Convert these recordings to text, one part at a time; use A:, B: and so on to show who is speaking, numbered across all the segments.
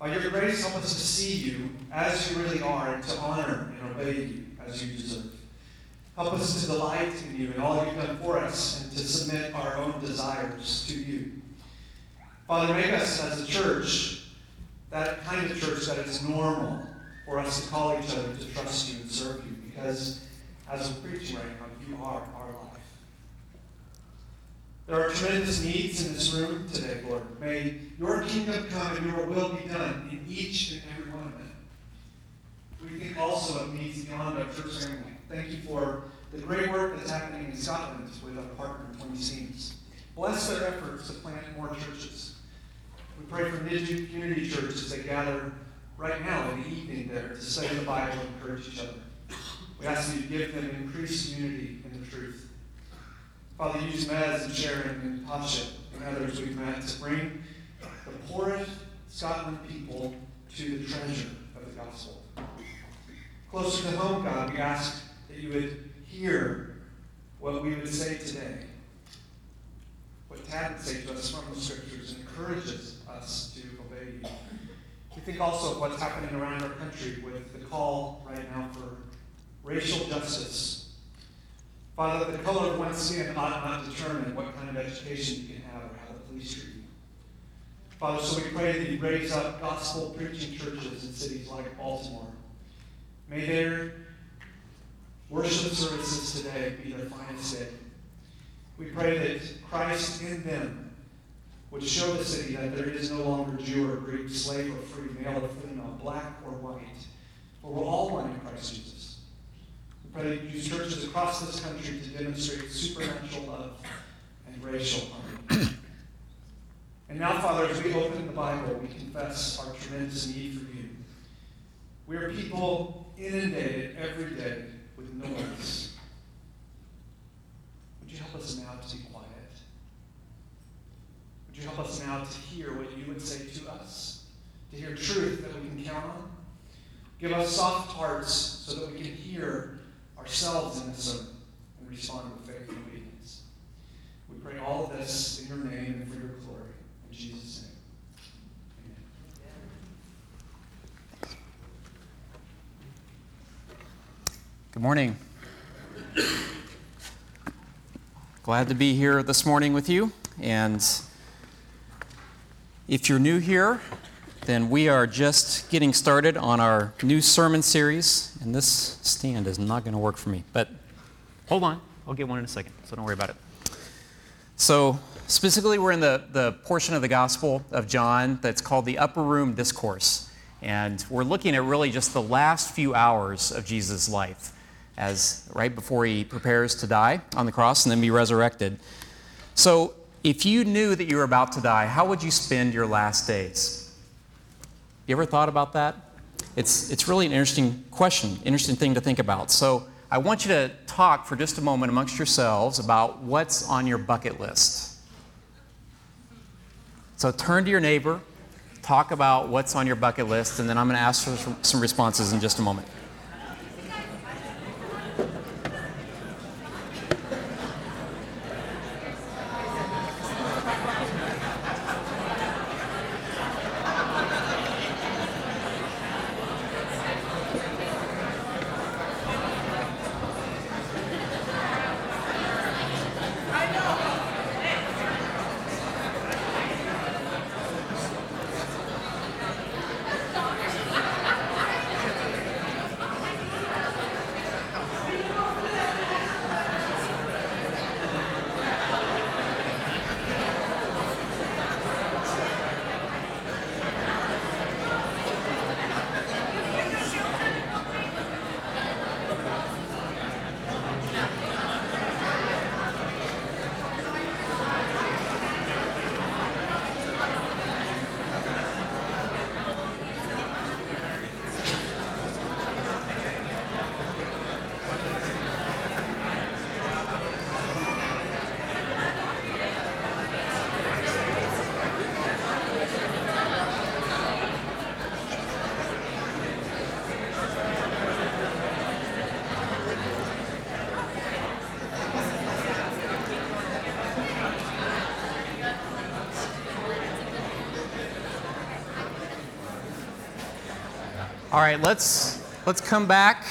A: By your grace, help us to see you as you really are and to honor and obey you as you deserve. Help us to delight in you and all you've done for us and to submit our own desires to you. Father, make us as a church that kind of church that it's normal for us to call each other to trust you and serve you because as we're preaching right now, you are. There are tremendous needs in this room today, Lord. May your kingdom come and your will be done in each and every one of them. We think also of needs beyond our church family. Thank you for the great work that's happening in Scotland with our partner, 20schemes. Bless their efforts to plant more churches. We pray for Niddrie Community Church as they gather right now in the evening there to study the Bible and encourage each other. We ask that you give them increased unity in the truth. Father, use Maz and Sharon and Tasha and others we've met to bring the poorest Scotland people to the treasure of the gospel. Closer to home, God, we ask that you would hear what we would say today, what Tad would say to us from the scriptures, and encourages us to obey you. We think also of what's happening around our country with the call right now for racial justice Father, the color of one's skin ought not determine what kind of education you can have or how the police treat you. Father, so we pray that you raise up gospel preaching churches in cities like Baltimore. May their worship services today be their finest day. We pray that Christ in them would show the city that there is no longer Jew or Greek, slave or free, male or female, black or white, but we're all one in Christ Jesus. Pray that use churches across this country to demonstrate supernatural love and racial harmony. and now, Father, as we open the Bible, we confess our tremendous need for you. We are people inundated every day with noise. Would you help us now to be quiet? Would you help us now to hear what you would say to us? To hear truth that we can count on? Give us soft hearts so that we can hear ourselves in sermon and respond with faith and obedience. We pray all of this in your name and for your glory. In Jesus' name.
B: Good morning. Glad to be here this morning with you. And if you're new here, then we are just getting started on our new sermon series, and this stand is not going to work for me. But hold on, I'll get one in a second, so don't worry about it. So, specifically, we're in the, the portion of the Gospel of John that's called the Upper Room Discourse. And we're looking at really just the last few hours of Jesus' life, as right before he prepares to die on the cross and then be resurrected. So, if you knew that you were about to die, how would you spend your last days? You ever thought about that? It's, it's really an interesting question, interesting thing to think about. So I want you to talk for just a moment amongst yourselves about what's on your bucket list. So turn to your neighbor, talk about what's on your bucket list, and then I'm going to ask for some responses in just a moment. All right, let's let's come back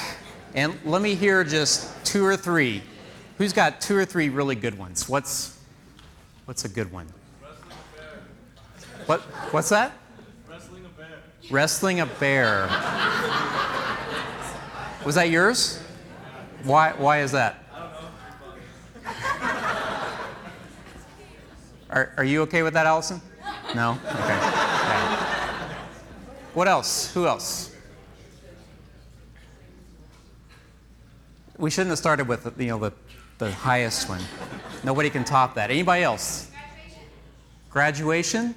B: and let me hear just two or three. Who's got two or three really good ones? What's what's a good one? Wrestling a bear. What what's that?
C: Wrestling a bear.
B: Wrestling a bear. Was that yours? Why why is that? Are, are you okay with that, Allison? No? Okay. okay. What else? Who else? We shouldn't have started with you know the, the highest one. Nobody can top that. Anybody else? Graduation.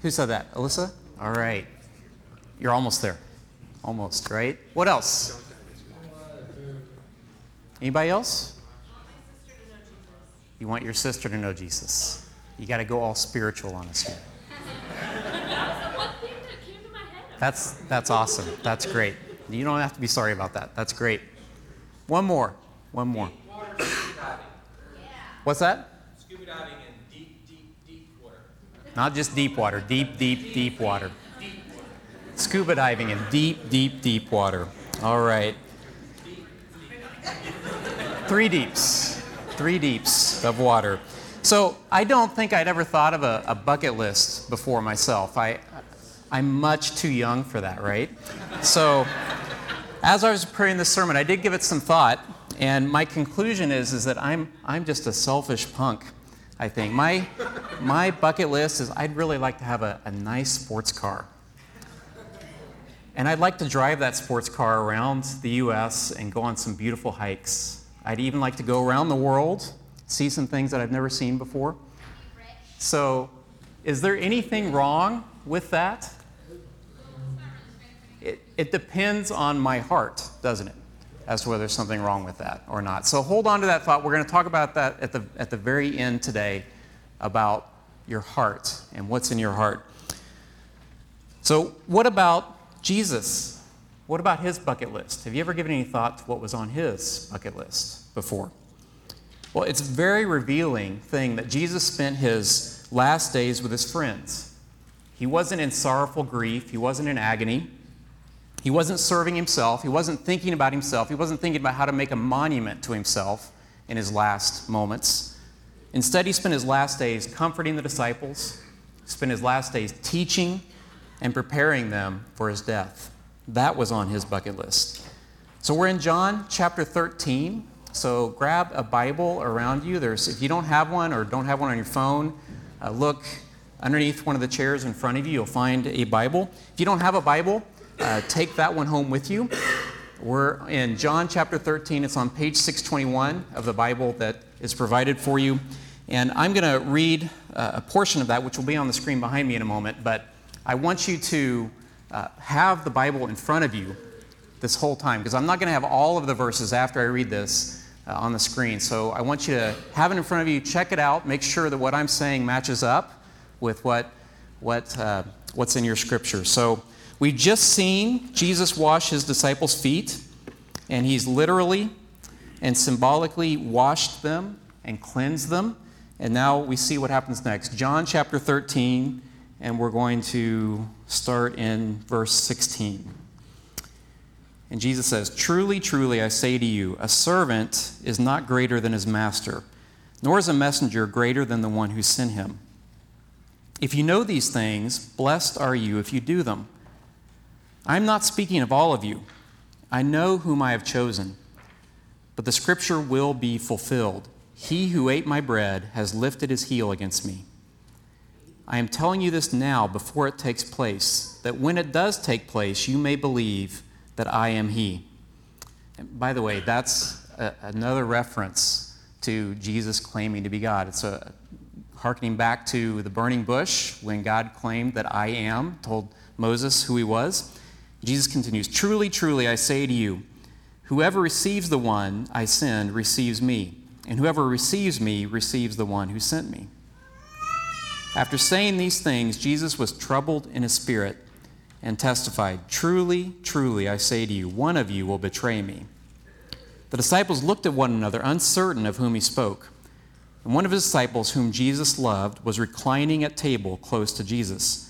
B: Who said that? Alyssa? All right. You're almost there. Almost, right? What else? Anybody else? You want your sister to know Jesus. You got to go all spiritual on us here. That's, that's awesome. That's great. You don't have to be sorry about that. That's great. One more. One more. What's that?
C: Scuba diving in deep, deep, deep water.
B: Not just deep water, deep, deep, deep water. Scuba diving in deep, deep, deep water. All right. Three deeps. Three deeps of water. So I don't think I'd ever thought of a, a bucket list before myself. I, I'm much too young for that, right? So as I was preparing this sermon, I did give it some thought, and my conclusion is, is that I'm, I'm just a selfish punk, I think. My, my bucket list is I'd really like to have a, a nice sports car. And I'd like to drive that sports car around the US and go on some beautiful hikes. I'd even like to go around the world, see some things that I've never seen before. So, is there anything wrong with that? It, depends on my heart, doesn't it? As to whether there's something wrong with that or not. So hold on to that thought. We're going to talk about that at the, at the very end today about your heart and what's in your heart. So, what about Jesus? What about his bucket list? Have you ever given any thought to what was on his bucket list before? Well, it's a very revealing thing that Jesus spent his last days with his friends. He wasn't in sorrowful grief, he wasn't in agony. He wasn't serving himself. He wasn't thinking about himself. He wasn't thinking about how to make a monument to himself in his last moments. Instead, he spent his last days comforting the disciples, spent his last days teaching and preparing them for his death. That was on his bucket list. So we're in John chapter 13. So grab a Bible around you. There's, if you don't have one or don't have one on your phone, uh, look underneath one of the chairs in front of you. You'll find a Bible. If you don't have a Bible, uh, take that one home with you. We're in John chapter 13. It's on page 621 of the Bible that is provided for you. And I'm going to read uh, a portion of that, which will be on the screen behind me in a moment. But I want you to uh, have the Bible in front of you this whole time, because I'm not going to have all of the verses after I read this uh, on the screen. So I want you to have it in front of you, check it out, make sure that what I'm saying matches up with what, what, uh, what's in your scripture. So We've just seen Jesus wash his disciples' feet, and he's literally and symbolically washed them and cleansed them. And now we see what happens next. John chapter 13, and we're going to start in verse 16. And Jesus says, Truly, truly, I say to you, a servant is not greater than his master, nor is a messenger greater than the one who sent him. If you know these things, blessed are you if you do them. I'm not speaking of all of you. I know whom I have chosen. But the scripture will be fulfilled. He who ate my bread has lifted his heel against me. I am telling you this now before it takes place, that when it does take place, you may believe that I am he. And by the way, that's a, another reference to Jesus claiming to be God. It's a harkening back to the burning bush when God claimed that I am, told Moses who he was. Jesus continues Truly, truly, I say to you, whoever receives the one I send receives me, and whoever receives me receives the one who sent me. After saying these things, Jesus was troubled in his spirit and testified, Truly, truly, I say to you, one of you will betray me. The disciples looked at one another, uncertain of whom he spoke. And one of his disciples, whom Jesus loved, was reclining at table close to Jesus.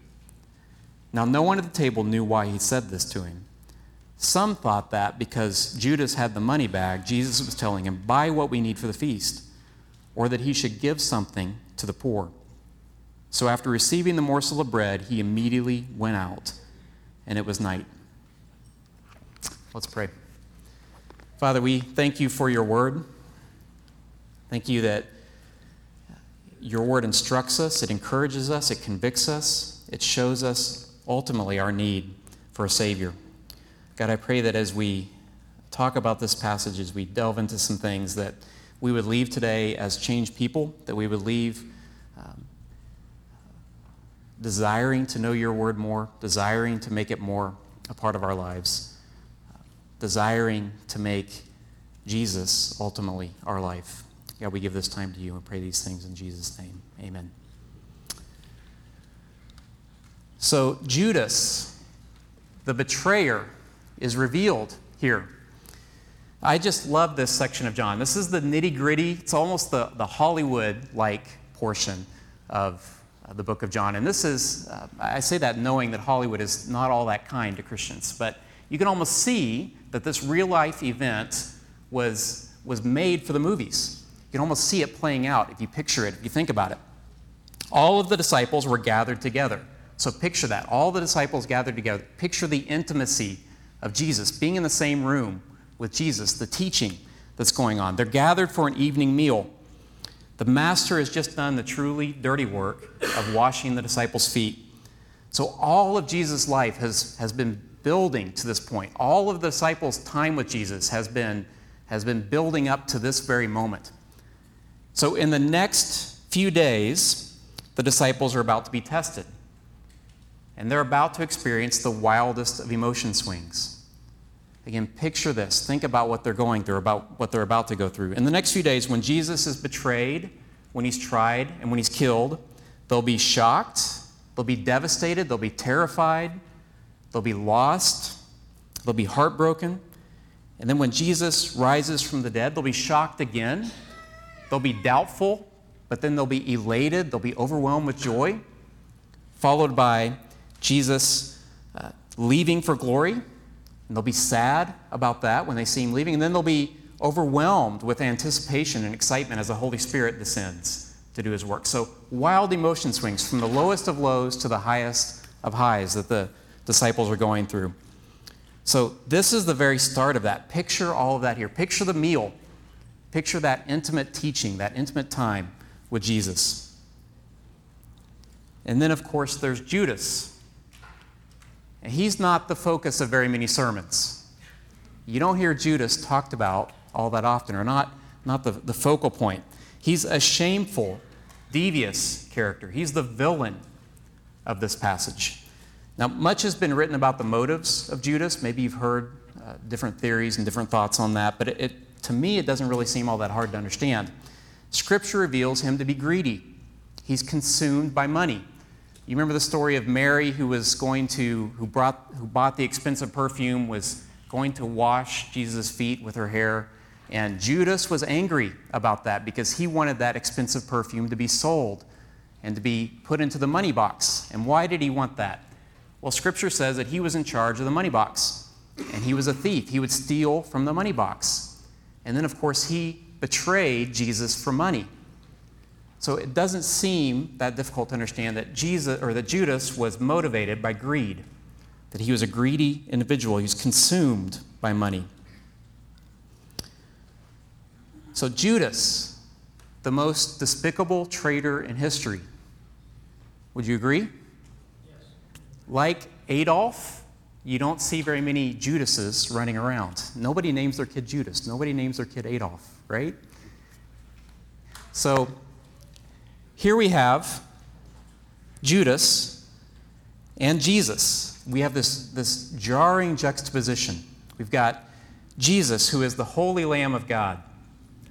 B: Now, no one at the table knew why he said this to him. Some thought that because Judas had the money bag, Jesus was telling him, Buy what we need for the feast, or that he should give something to the poor. So, after receiving the morsel of bread, he immediately went out, and it was night. Let's pray. Father, we thank you for your word. Thank you that your word instructs us, it encourages us, it convicts us, it shows us ultimately our need for a Savior. God, I pray that as we talk about this passage, as we delve into some things, that we would leave today as changed people, that we would leave um, desiring to know your word more, desiring to make it more a part of our lives, desiring to make Jesus ultimately our life. God, we give this time to you and pray these things in Jesus' name. Amen. So, Judas, the betrayer, is revealed here. I just love this section of John. This is the nitty gritty, it's almost the, the Hollywood like portion of uh, the book of John. And this is, uh, I say that knowing that Hollywood is not all that kind to Christians, but you can almost see that this real life event was, was made for the movies. You can almost see it playing out if you picture it, if you think about it. All of the disciples were gathered together. So picture that. All the disciples gathered together. Picture the intimacy of Jesus, being in the same room with Jesus, the teaching that's going on. They're gathered for an evening meal. The master has just done the truly dirty work of washing the disciples' feet. So all of Jesus' life has, has been building to this point. All of the disciples' time with Jesus has been, has been building up to this very moment. So in the next few days, the disciples are about to be tested. And they're about to experience the wildest of emotion swings. Again, picture this. Think about what they're going through, about what they're about to go through. In the next few days, when Jesus is betrayed, when he's tried, and when he's killed, they'll be shocked, they'll be devastated, they'll be terrified, they'll be lost, they'll be heartbroken. And then when Jesus rises from the dead, they'll be shocked again, they'll be doubtful, but then they'll be elated, they'll be overwhelmed with joy, followed by Jesus uh, leaving for glory. And they'll be sad about that when they see him leaving. And then they'll be overwhelmed with anticipation and excitement as the Holy Spirit descends to do his work. So, wild emotion swings from the lowest of lows to the highest of highs that the disciples are going through. So, this is the very start of that. Picture all of that here. Picture the meal. Picture that intimate teaching, that intimate time with Jesus. And then, of course, there's Judas. And he's not the focus of very many sermons. You don't hear Judas talked about all that often, or not, not the, the focal point. He's a shameful, devious character. He's the villain of this passage. Now, much has been written about the motives of Judas. Maybe you've heard uh, different theories and different thoughts on that, but it, it, to me, it doesn't really seem all that hard to understand. Scripture reveals him to be greedy, he's consumed by money. You remember the story of Mary who was going to, who, brought, who bought the expensive perfume, was going to wash Jesus' feet with her hair. And Judas was angry about that because he wanted that expensive perfume to be sold and to be put into the money box. And why did he want that? Well, scripture says that he was in charge of the money box and he was a thief. He would steal from the money box. And then, of course, he betrayed Jesus for money. So it doesn't seem that difficult to understand that Jesus or that Judas was motivated by greed, that he was a greedy individual, he was consumed by money. So Judas, the most despicable traitor in history. Would you agree? Yes. Like Adolf, you don't see very many Judases running around. Nobody names their kid Judas. Nobody names their kid Adolf, right? So here we have Judas, and Jesus. We have this, this jarring juxtaposition. We've got Jesus, who is the holy Lamb of God.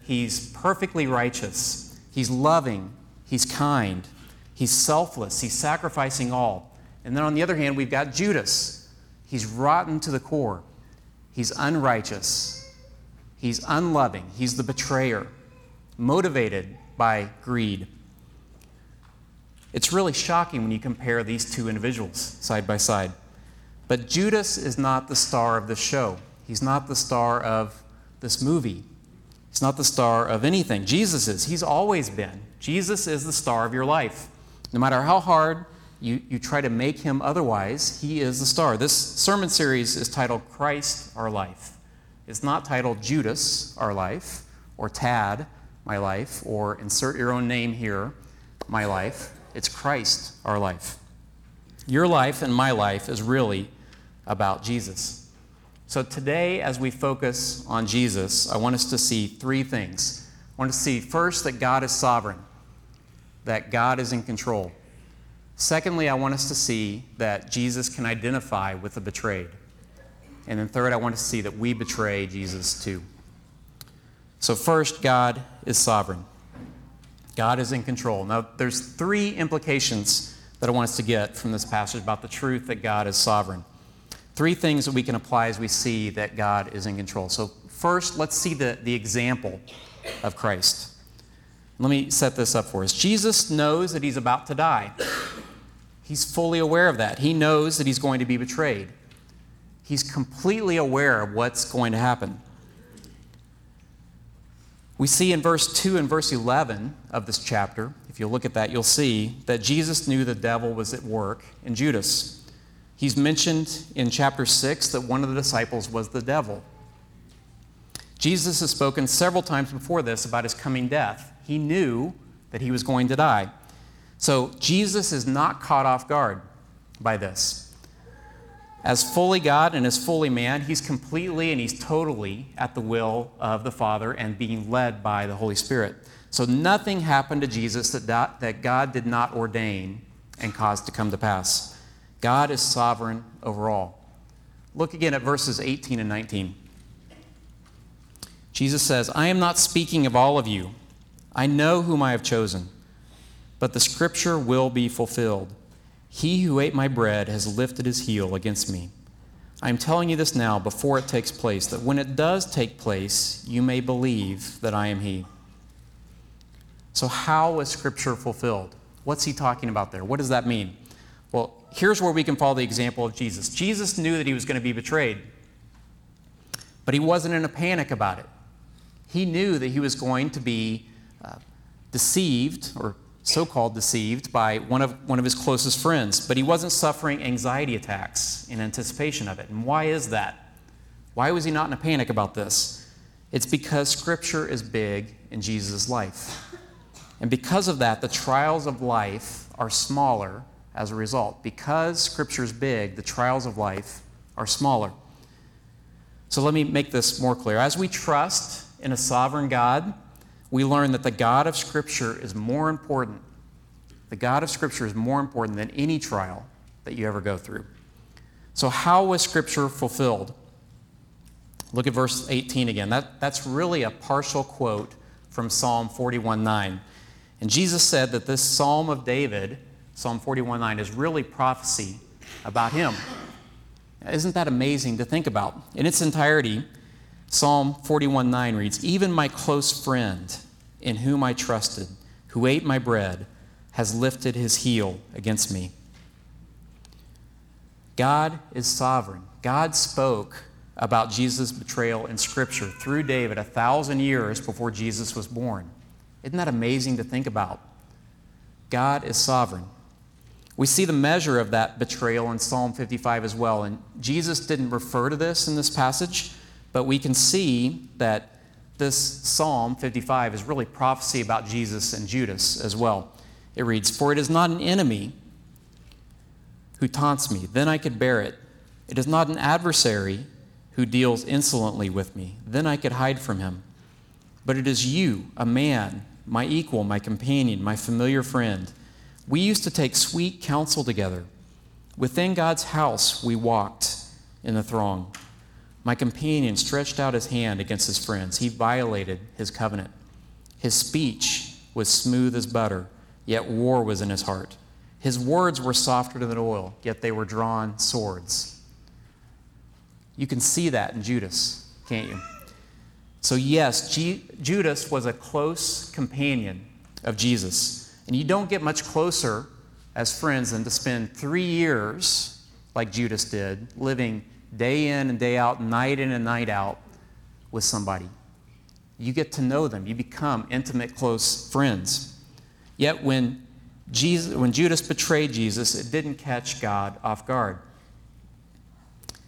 B: He's perfectly righteous, he's loving, he's kind, he's selfless, he's sacrificing all. And then on the other hand, we've got Judas. He's rotten to the core, he's unrighteous, he's unloving, he's the betrayer, motivated by greed. It's really shocking when you compare these two individuals side by side. But Judas is not the star of this show. He's not the star of this movie. He's not the star of anything. Jesus is. He's always been. Jesus is the star of your life. No matter how hard you, you try to make him otherwise, he is the star. This sermon series is titled Christ, Our Life. It's not titled Judas, Our Life, or Tad, My Life, or insert your own name here, My Life. It's Christ, our life. Your life and my life is really about Jesus. So today, as we focus on Jesus, I want us to see three things. I want to see first that God is sovereign, that God is in control. Secondly, I want us to see that Jesus can identify with the betrayed. And then third, I want to see that we betray Jesus too. So, first, God is sovereign. God is in control. Now, there's three implications that I want us to get from this passage about the truth that God is sovereign. Three things that we can apply as we see that God is in control. So, first, let's see the, the example of Christ. Let me set this up for us. Jesus knows that he's about to die. He's fully aware of that. He knows that he's going to be betrayed. He's completely aware of what's going to happen. We see in verse 2 and verse 11 of this chapter, if you look at that, you'll see that Jesus knew the devil was at work in Judas. He's mentioned in chapter 6 that one of the disciples was the devil. Jesus has spoken several times before this about his coming death. He knew that he was going to die. So Jesus is not caught off guard by this. As fully God and as fully man, he's completely and he's totally at the will of the Father and being led by the Holy Spirit. So nothing happened to Jesus that, that God did not ordain and cause to come to pass. God is sovereign over all. Look again at verses 18 and 19. Jesus says, I am not speaking of all of you. I know whom I have chosen, but the scripture will be fulfilled. He who ate my bread has lifted his heel against me. I am telling you this now before it takes place, that when it does take place, you may believe that I am he. So, how is Scripture fulfilled? What's he talking about there? What does that mean? Well, here's where we can follow the example of Jesus. Jesus knew that he was going to be betrayed, but he wasn't in a panic about it. He knew that he was going to be uh, deceived or so called deceived by one of, one of his closest friends, but he wasn't suffering anxiety attacks in anticipation of it. And why is that? Why was he not in a panic about this? It's because Scripture is big in Jesus' life. And because of that, the trials of life are smaller as a result. Because Scripture is big, the trials of life are smaller. So let me make this more clear. As we trust in a sovereign God, we learn that the God of Scripture is more important. The God of Scripture is more important than any trial that you ever go through. So, how was Scripture fulfilled? Look at verse 18 again. That, that's really a partial quote from Psalm 41:9. And Jesus said that this Psalm of David, Psalm 41:9, is really prophecy about him. Isn't that amazing to think about? In its entirety, Psalm 41:9 reads, "Even my close friend, in whom I trusted, who ate my bread, has lifted his heel against me." God is sovereign. God spoke about Jesus' betrayal in Scripture through David a thousand years before Jesus was born. Isn't that amazing to think about? God is sovereign. We see the measure of that betrayal in Psalm 55 as well. And Jesus didn't refer to this in this passage, but we can see that this Psalm 55 is really prophecy about Jesus and Judas as well. It reads, For it is not an enemy who taunts me, then I could bear it. It is not an adversary who deals insolently with me, then I could hide from him. But it is you, a man, my equal, my companion, my familiar friend. We used to take sweet counsel together. Within God's house, we walked in the throng. My companion stretched out his hand against his friends. He violated his covenant. His speech was smooth as butter, yet war was in his heart. His words were softer than oil, yet they were drawn swords. You can see that in Judas, can't you? So, yes, G- Judas was a close companion of Jesus. And you don't get much closer as friends than to spend three years, like Judas did, living day in and day out, night in and night out with somebody. You get to know them, you become intimate, close friends. Yet when, Jesus, when Judas betrayed Jesus, it didn't catch God off guard.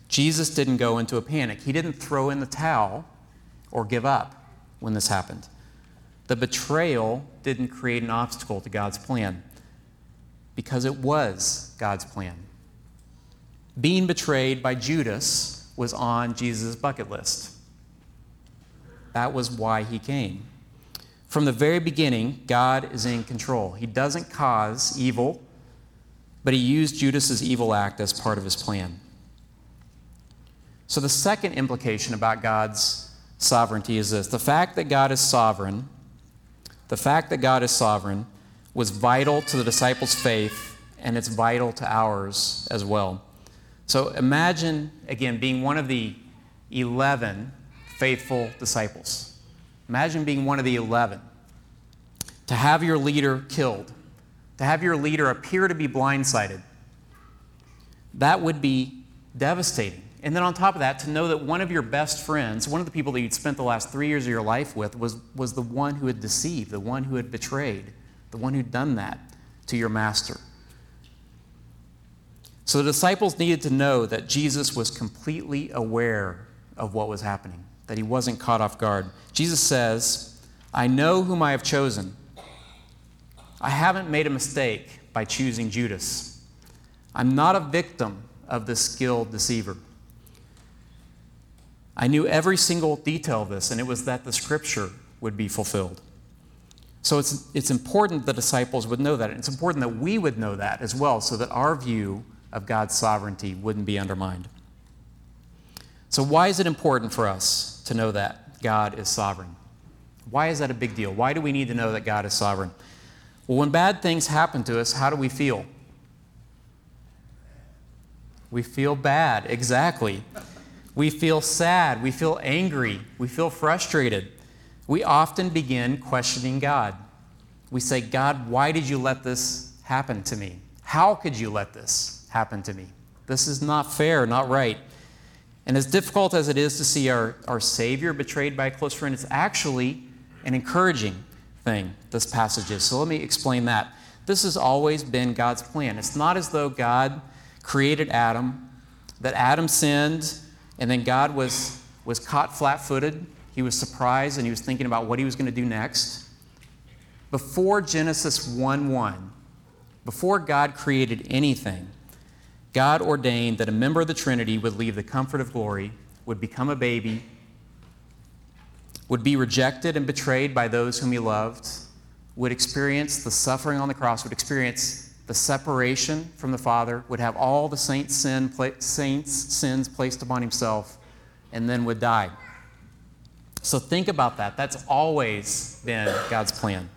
B: Jesus didn't go into a panic, he didn't throw in the towel or give up when this happened. The betrayal didn't create an obstacle to God's plan because it was God's plan. Being betrayed by Judas was on Jesus' bucket list. That was why he came. From the very beginning, God is in control. He doesn't cause evil, but he used Judas's evil act as part of his plan. So the second implication about God's sovereignty is this the fact that God is sovereign, the fact that God is sovereign was vital to the disciples' faith, and it's vital to ours as well. So imagine, again, being one of the 11 faithful disciples. Imagine being one of the 11. To have your leader killed, to have your leader appear to be blindsided, that would be devastating. And then on top of that, to know that one of your best friends, one of the people that you'd spent the last three years of your life with, was, was the one who had deceived, the one who had betrayed, the one who'd done that to your master. So the disciples needed to know that Jesus was completely aware of what was happening, that he wasn't caught off guard. Jesus says, I know whom I have chosen. I haven't made a mistake by choosing Judas. I'm not a victim of the skilled deceiver. I knew every single detail of this, and it was that the scripture would be fulfilled. So it's, it's important the disciples would know that. It's important that we would know that as well, so that our view of God's sovereignty wouldn't be undermined. So, why is it important for us to know that God is sovereign? Why is that a big deal? Why do we need to know that God is sovereign? Well, when bad things happen to us, how do we feel? We feel bad, exactly. We feel sad. We feel angry. We feel frustrated. We often begin questioning God. We say, God, why did you let this happen to me? How could you let this happen to me? This is not fair, not right. And as difficult as it is to see our, our Savior betrayed by a close friend, it's actually an encouraging thing, this passage is. So let me explain that. This has always been God's plan. It's not as though God created Adam, that Adam sinned, and then God was, was caught flat footed. He was surprised and he was thinking about what he was going to do next. Before Genesis 1 1, before God created anything, God ordained that a member of the Trinity would leave the comfort of glory, would become a baby, would be rejected and betrayed by those whom he loved, would experience the suffering on the cross, would experience the separation from the Father, would have all the saints' sin, saints' sins placed upon himself, and then would die. So think about that. That's always been God's plan.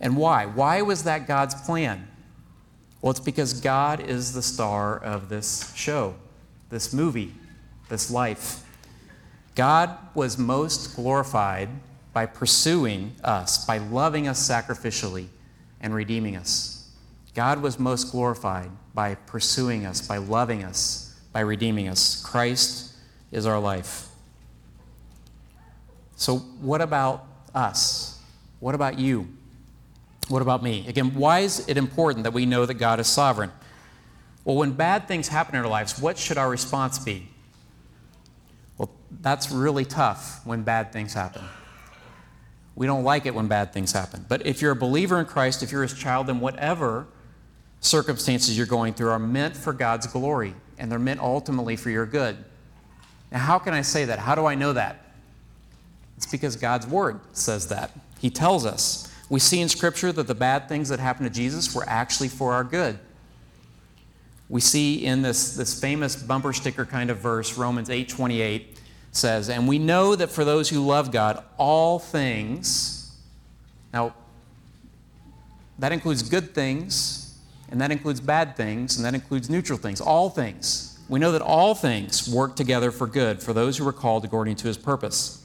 B: And why? Why was that God's plan? Well, it's because God is the star of this show, this movie, this life. God was most glorified by pursuing us, by loving us sacrificially and redeeming us. God was most glorified by pursuing us, by loving us, by redeeming us. Christ is our life. So, what about us? What about you? What about me? Again, why is it important that we know that God is sovereign? Well, when bad things happen in our lives, what should our response be? Well, that's really tough when bad things happen. We don't like it when bad things happen. But if you're a believer in Christ, if you're his child, then whatever circumstances you're going through are meant for God's glory, and they're meant ultimately for your good. Now, how can I say that? How do I know that? It's because God's word says that. He tells us. We see in Scripture that the bad things that happened to Jesus were actually for our good. we see in this, this famous bumper sticker kind of verse, Romans 8:28 says, "And we know that for those who love God, all things Now that includes good things, and that includes bad things, and that includes neutral things, all things. We know that all things work together for good for those who are called according to his purpose.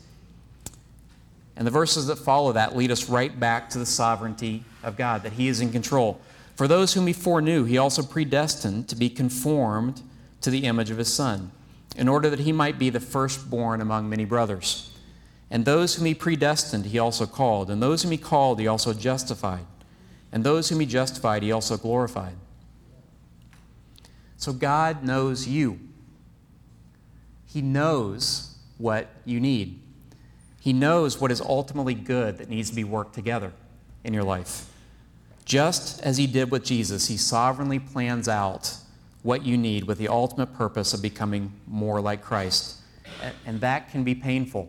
B: And the verses that follow that lead us right back to the sovereignty of God, that He is in control. For those whom He foreknew, He also predestined to be conformed to the image of His Son, in order that He might be the firstborn among many brothers. And those whom He predestined, He also called. And those whom He called, He also justified. And those whom He justified, He also glorified. So God knows you. He knows what you need. He knows what is ultimately good that needs to be worked together in your life. Just as He did with Jesus, He sovereignly plans out what you need with the ultimate purpose of becoming more like Christ. And that can be painful.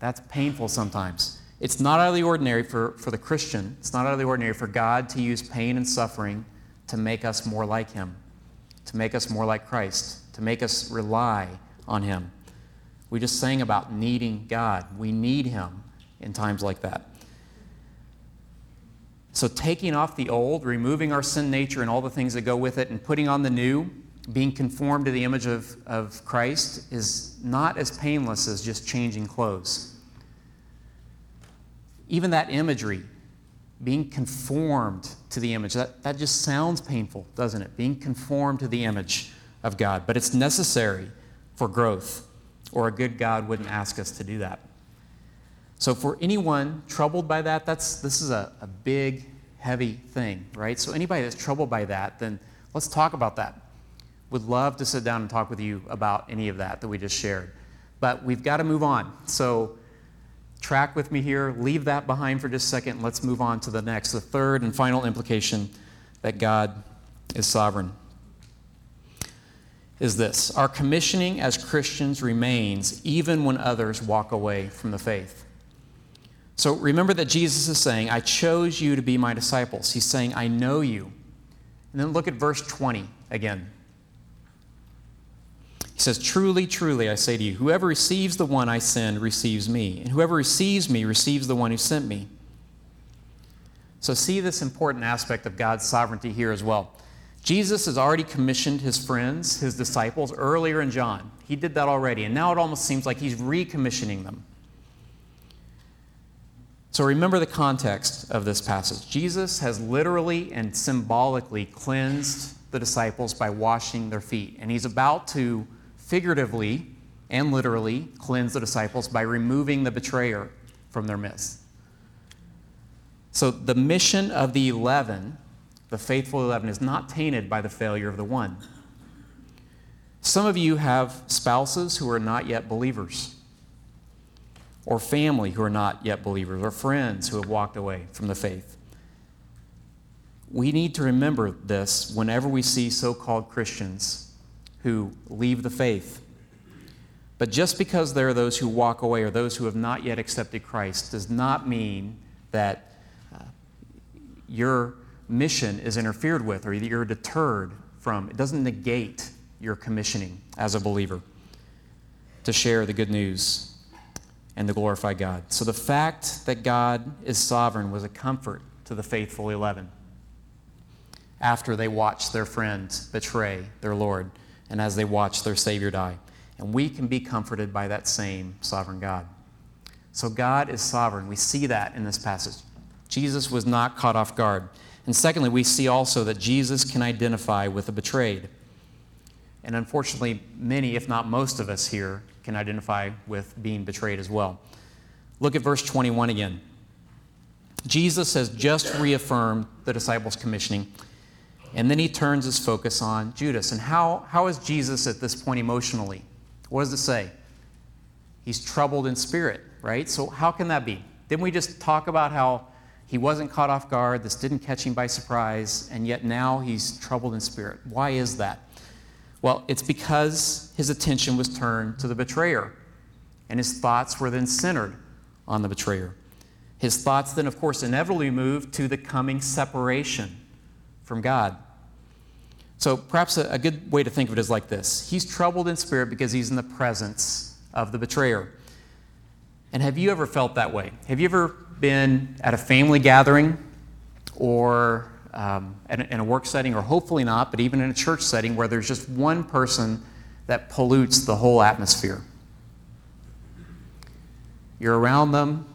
B: That's painful sometimes. It's not out of the ordinary for, for the Christian, it's not out of the ordinary for God to use pain and suffering to make us more like Him, to make us more like Christ, to make us rely on Him. We just sang about needing God. We need Him in times like that. So, taking off the old, removing our sin nature and all the things that go with it, and putting on the new, being conformed to the image of, of Christ, is not as painless as just changing clothes. Even that imagery, being conformed to the image, that, that just sounds painful, doesn't it? Being conformed to the image of God. But it's necessary for growth, or a good God wouldn't ask us to do that. So, for anyone troubled by that, that's, this is a, a big, heavy thing, right? So, anybody that's troubled by that, then let's talk about that. Would love to sit down and talk with you about any of that that we just shared. But we've got to move on. So, track with me here, leave that behind for just a second, let's move on to the next, the third and final implication that God is sovereign. Is this our commissioning as Christians remains even when others walk away from the faith. So remember that Jesus is saying, I chose you to be my disciples. He's saying, I know you. And then look at verse 20 again. He says, Truly, truly, I say to you, whoever receives the one I send receives me, and whoever receives me receives the one who sent me. So, see this important aspect of God's sovereignty here as well. Jesus has already commissioned his friends, his disciples, earlier in John. He did that already, and now it almost seems like he's recommissioning them. So remember the context of this passage. Jesus has literally and symbolically cleansed the disciples by washing their feet, and he's about to figuratively and literally cleanse the disciples by removing the betrayer from their midst. So the mission of the 11, the faithful 11, is not tainted by the failure of the one. Some of you have spouses who are not yet believers, or family who are not yet believers, or friends who have walked away from the faith. We need to remember this whenever we see so called Christians who leave the faith. But just because there are those who walk away or those who have not yet accepted Christ does not mean that uh, your mission is interfered with or that you're deterred from. It doesn't negate your commissioning as a believer to share the good news and to glorify God. So the fact that God is sovereign was a comfort to the faithful 11 after they watched their friend betray their Lord and as they watched their Savior die. And we can be comforted by that same sovereign God. So God is sovereign. We see that in this passage. Jesus was not caught off guard. And secondly, we see also that Jesus can identify with the betrayed. And unfortunately, many, if not most of us here, can identify with being betrayed as well. Look at verse 21 again. Jesus has just reaffirmed the disciples' commissioning. And then he turns his focus on Judas. And how, how is Jesus at this point emotionally? What does it say? He's troubled in spirit, right? So, how can that be? Didn't we just talk about how he wasn't caught off guard, this didn't catch him by surprise, and yet now he's troubled in spirit? Why is that? Well, it's because his attention was turned to the betrayer, and his thoughts were then centered on the betrayer. His thoughts then, of course, inevitably moved to the coming separation from God. So perhaps a, a good way to think of it is like this He's troubled in spirit because he's in the presence of the betrayer. And have you ever felt that way? Have you ever been at a family gathering or um, in, a, in a work setting, or hopefully not, but even in a church setting where there's just one person that pollutes the whole atmosphere? You're around them.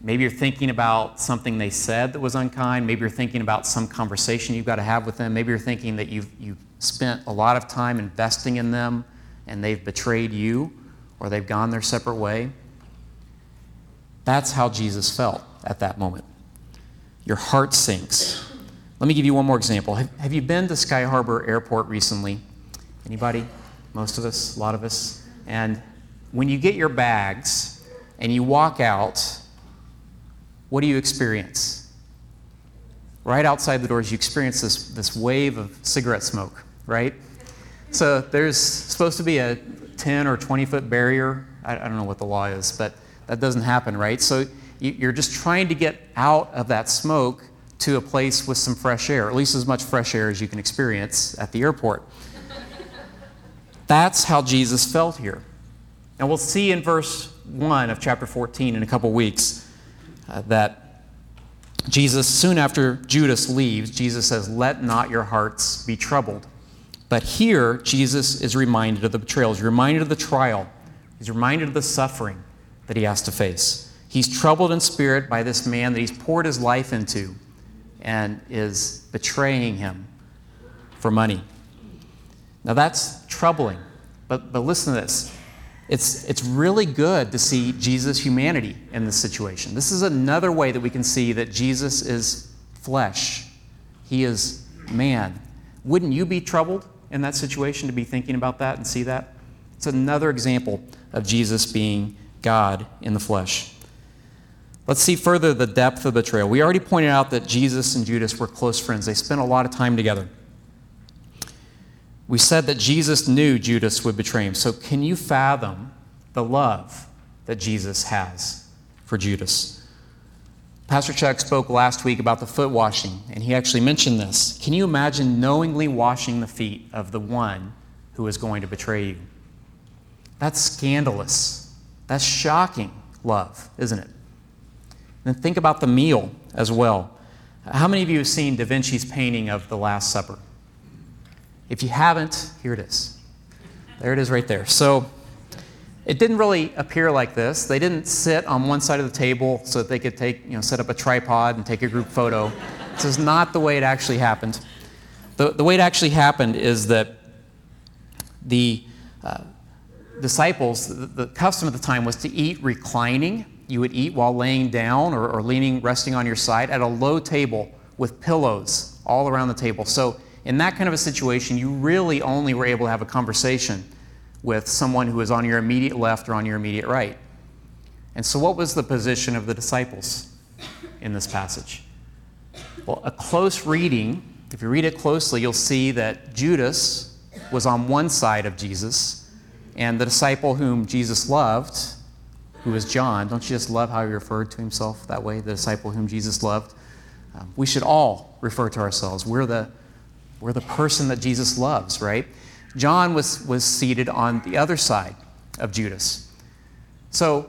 B: Maybe you're thinking about something they said that was unkind. Maybe you're thinking about some conversation you've got to have with them. Maybe you're thinking that you've, you've spent a lot of time investing in them and they've betrayed you or they've gone their separate way. That's how Jesus felt at that moment. Your heart sinks. Let me give you one more example. Have, have you been to Sky Harbor Airport recently? Anybody? Most of us, a lot of us. And when you get your bags and you walk out, what do you experience? Right outside the doors, you experience this, this wave of cigarette smoke, right? So there's supposed to be a 10 or 20 foot barrier. I, I don't know what the law is, but that doesn't happen, right? So you're just trying to get out of that smoke to a place with some fresh air, at least as much fresh air as you can experience at the airport. That's how Jesus felt here. And we'll see in verse 1 of chapter 14 in a couple weeks uh, that Jesus, soon after Judas leaves, Jesus says, Let not your hearts be troubled. But here, Jesus is reminded of the betrayal. He's reminded of the trial. He's reminded of the suffering that he has to face. He's troubled in spirit by this man that he's poured his life into and is betraying him for money. Now that's troubling. But, but listen to this. It's, it's really good to see Jesus' humanity in this situation. This is another way that we can see that Jesus is flesh, he is man. Wouldn't you be troubled in that situation to be thinking about that and see that? It's another example of Jesus being God in the flesh. Let's see further the depth of betrayal. We already pointed out that Jesus and Judas were close friends, they spent a lot of time together. We said that Jesus knew Judas would betray him. So, can you fathom the love that Jesus has for Judas? Pastor Chuck spoke last week about the foot washing, and he actually mentioned this. Can you imagine knowingly washing the feet of the one who is going to betray you? That's scandalous. That's shocking love, isn't it? And think about the meal as well. How many of you have seen Da Vinci's painting of the Last Supper? If you haven't, here it is. There it is right there. So it didn't really appear like this. They didn't sit on one side of the table so that they could take, you know, set up a tripod and take a group photo. this is not the way it actually happened. The, the way it actually happened is that the uh, disciples, the, the, custom at the time was to eat reclining. You would eat while laying down or, or leaning, resting on your side at a low table with pillows all around the table. So in that kind of a situation, you really only were able to have a conversation with someone who was on your immediate left or on your immediate right. And so, what was the position of the disciples in this passage? Well, a close reading, if you read it closely, you'll see that Judas was on one side of Jesus, and the disciple whom Jesus loved, who was John, don't you just love how he referred to himself that way, the disciple whom Jesus loved? Um, we should all refer to ourselves. We're the we're the person that Jesus loves, right? John was, was seated on the other side of Judas. So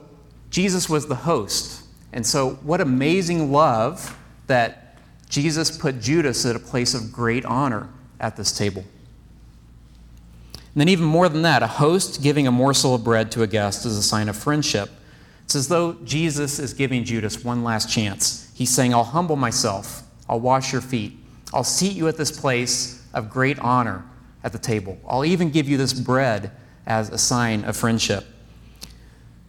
B: Jesus was the host. And so, what amazing love that Jesus put Judas at a place of great honor at this table. And then, even more than that, a host giving a morsel of bread to a guest is a sign of friendship. It's as though Jesus is giving Judas one last chance. He's saying, I'll humble myself, I'll wash your feet, I'll seat you at this place of great honor at the table. I'll even give you this bread as a sign of friendship.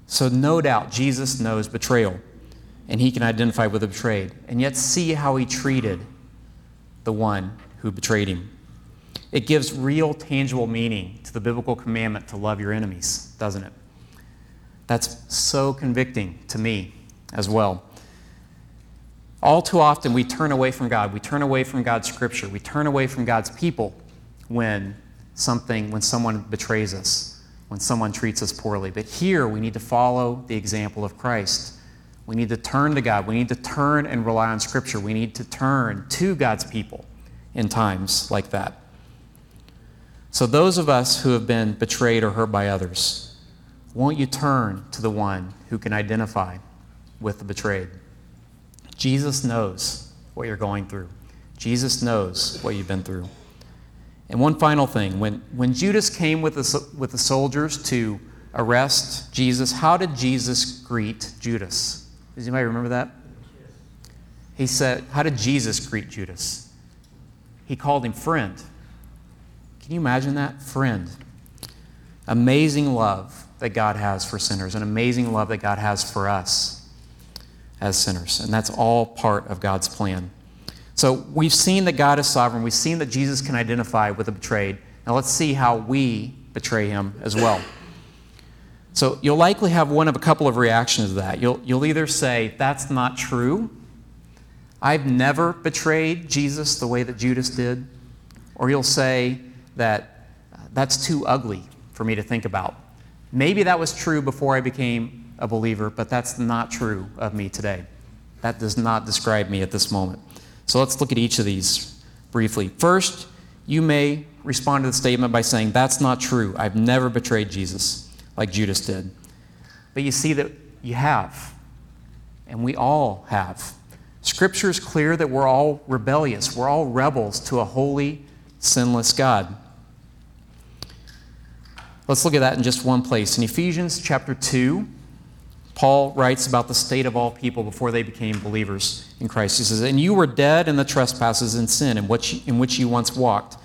B: So, no doubt, Jesus knows betrayal, and he can identify with the betrayed, and yet see how he treated the one who betrayed him. It gives real, tangible meaning to the biblical commandment to love your enemies, doesn't it? That's so convicting to me as well. All too often, we turn away from God. We turn away from God's scripture. We turn away from God's people when something, when someone betrays us, when someone treats us poorly. But here, we need to follow the example of Christ. We need to turn to God. We need to turn and rely on scripture. We need to turn to God's people in times like that. So, those of us who have been betrayed or hurt by others, won't you turn to the one who can identify with the betrayed? Jesus knows what you're going through, Jesus knows what you've been through. And one final thing when, when Judas came with the, with the soldiers to arrest Jesus, how did Jesus greet Judas? Does anybody remember that? He said, How did Jesus greet Judas? He called him friend. Can you imagine that? Friend. Amazing love that God has for sinners, an amazing love that God has for us as sinners. And that's all part of God's plan. So we've seen that God is sovereign. We've seen that Jesus can identify with the betrayed. Now let's see how we betray him as well. So you'll likely have one of a couple of reactions to that. You'll, you'll either say, That's not true. I've never betrayed Jesus the way that Judas did. Or you'll say that uh, that's too ugly for me to think about. Maybe that was true before I became a believer, but that's not true of me today. That does not describe me at this moment. So let's look at each of these briefly. First, you may respond to the statement by saying, That's not true. I've never betrayed Jesus like Judas did. But you see that you have, and we all have. Scripture is clear that we're all rebellious, we're all rebels to a holy, sinless God. Let's look at that in just one place. In Ephesians chapter 2, Paul writes about the state of all people before they became believers in Christ. He says, And you were dead in the trespasses and sin in which, in which you once walked,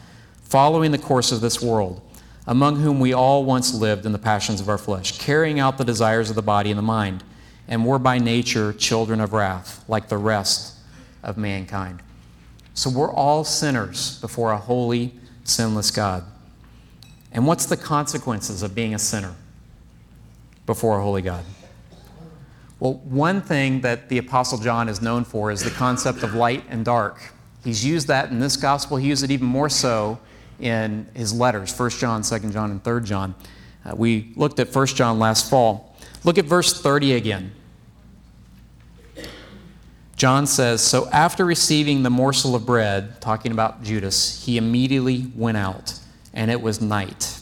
B: following the course of this world, among whom we all once lived in the passions of our flesh, carrying out the desires of the body and the mind, and were by nature children of wrath, like the rest of mankind. So we're all sinners before a holy, sinless God. And what's the consequences of being a sinner before a holy God? Well, one thing that the Apostle John is known for is the concept of light and dark. He's used that in this gospel. He used it even more so in his letters 1 John, 2 John, and 3 John. Uh, we looked at 1 John last fall. Look at verse 30 again. John says, So after receiving the morsel of bread, talking about Judas, he immediately went out, and it was night.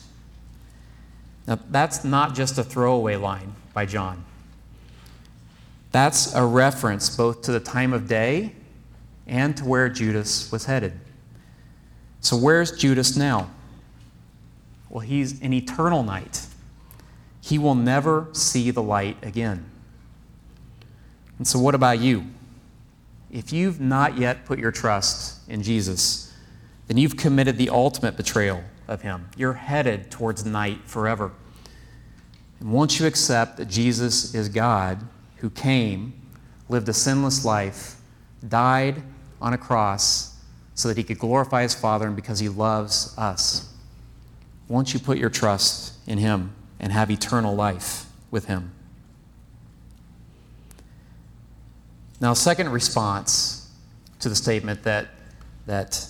B: Now, that's not just a throwaway line by John. That's a reference both to the time of day and to where Judas was headed. So, where's Judas now? Well, he's in eternal night. He will never see the light again. And so, what about you? If you've not yet put your trust in Jesus, then you've committed the ultimate betrayal of him. You're headed towards night forever. And once you accept that Jesus is God who came, lived a sinless life, died on a cross so that he could glorify his Father and because he loves us, once you put your trust in him and have eternal life with him. Now, second response to the statement that, that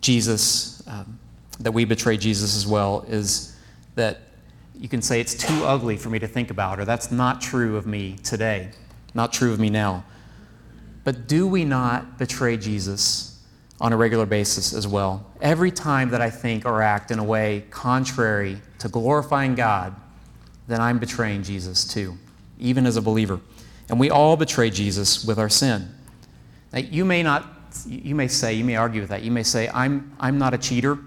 B: Jesus, um, that we betray Jesus as well, is that you can say it's too ugly for me to think about, or that's not true of me today, not true of me now. But do we not betray Jesus on a regular basis as well? Every time that I think or act in a way contrary to glorifying God, then I'm betraying Jesus too, even as a believer. And we all betray Jesus with our sin. Now, you may not, you may say, you may argue with that. You may say, I'm, I'm not a cheater.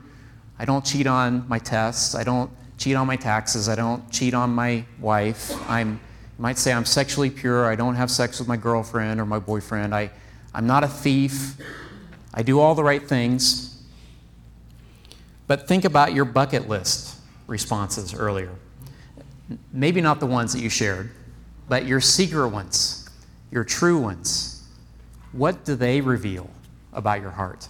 B: I don't cheat on my tests. I don't cheat on my taxes. I don't cheat on my wife. I'm, you might say I'm sexually pure. I don't have sex with my girlfriend or my boyfriend. I, I'm not a thief. I do all the right things. But think about your bucket list responses earlier. Maybe not the ones that you shared, but your secret ones, your true ones. What do they reveal about your heart?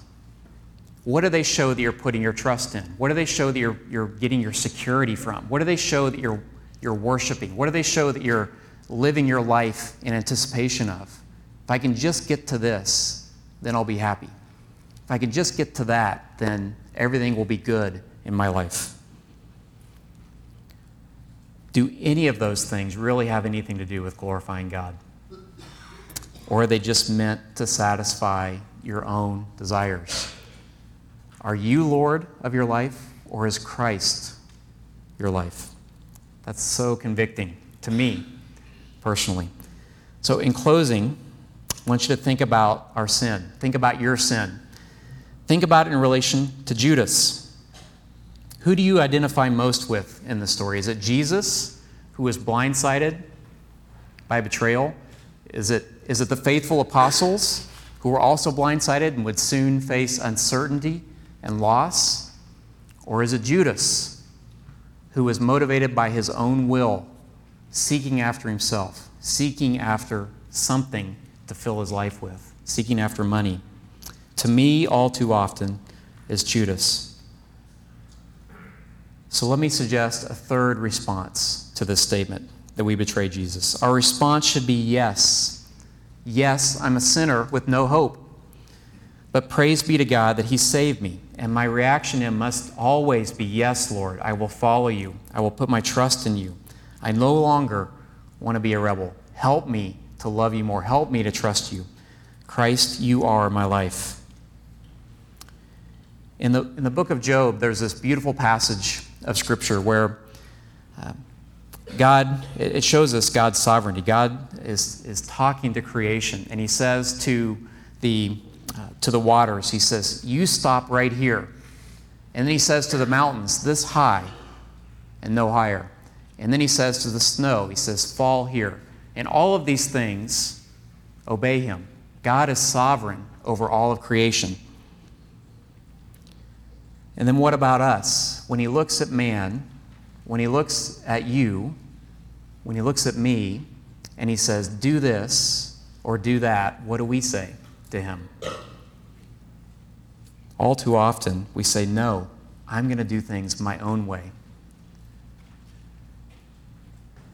B: What do they show that you're putting your trust in? What do they show that you're, you're getting your security from? What do they show that you're, you're worshiping? What do they show that you're living your life in anticipation of? If I can just get to this, then I'll be happy. If I can just get to that, then everything will be good in my life. Do any of those things really have anything to do with glorifying God? Or are they just meant to satisfy your own desires? Are you Lord of your life? or is Christ your life? That's so convicting to me personally. So, in closing, I want you to think about our sin. Think about your sin. Think about it in relation to Judas. Who do you identify most with in the story? Is it Jesus, who was blindsided by betrayal? Is it, is it the faithful apostles, who were also blindsided and would soon face uncertainty and loss? Or is it Judas, who was motivated by his own will, seeking after himself, seeking after something to fill his life with, seeking after money? To me, all too often, is Judas. So let me suggest a third response to this statement that we betray Jesus. Our response should be yes. Yes, I'm a sinner with no hope. But praise be to God that He saved me. And my reaction in must always be yes, Lord, I will follow you. I will put my trust in you. I no longer want to be a rebel. Help me to love you more. Help me to trust you. Christ, you are my life. In the, in the book of Job, there's this beautiful passage of Scripture where uh, God, it shows us God's sovereignty. God is, is talking to creation, and He says to the, uh, to the waters, He says, You stop right here. And then He says to the mountains, This high and no higher. And then He says to the snow, He says, Fall here. And all of these things obey Him. God is sovereign over all of creation. And then what about us? When he looks at man, when he looks at you, when he looks at me, and he says, do this or do that, what do we say to him? All too often, we say, no, I'm going to do things my own way.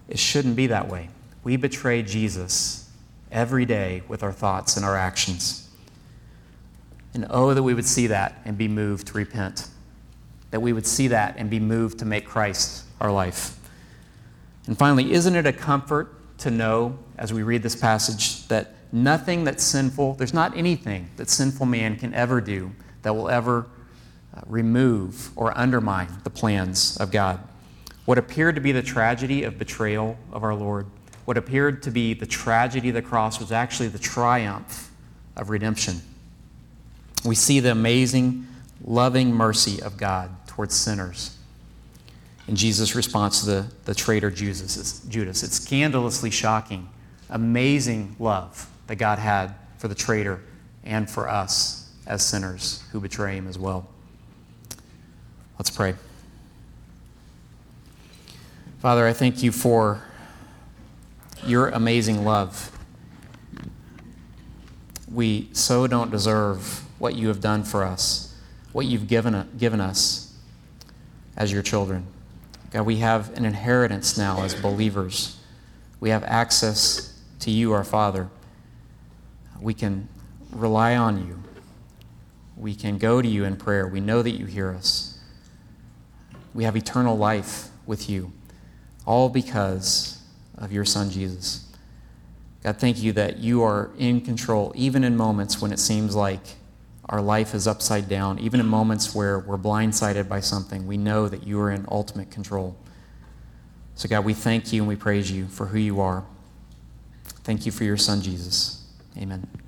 B: It shouldn't be that way. We betray Jesus every day with our thoughts and our actions. And oh, that we would see that and be moved to repent. That we would see that and be moved to make Christ our life. And finally, isn't it a comfort to know, as we read this passage, that nothing that's sinful, there's not anything that sinful man can ever do that will ever uh, remove or undermine the plans of God? What appeared to be the tragedy of betrayal of our Lord, what appeared to be the tragedy of the cross, was actually the triumph of redemption. We see the amazing, loving mercy of God towards sinners. In Jesus' response to the, the traitor Judas, Judas, it's scandalously shocking, amazing love that God had for the traitor and for us as sinners who betray him as well. Let's pray. Father, I thank you for your amazing love. We so don't deserve what you have done for us, what you've given, given us as your children. God, we have an inheritance now as believers. We have access to you, our Father. We can rely on you. We can go to you in prayer. We know that you hear us. We have eternal life with you, all because of your Son, Jesus. God, thank you that you are in control, even in moments when it seems like our life is upside down, even in moments where we're blindsided by something. We know that you are in ultimate control. So, God, we thank you and we praise you for who you are. Thank you for your Son, Jesus. Amen.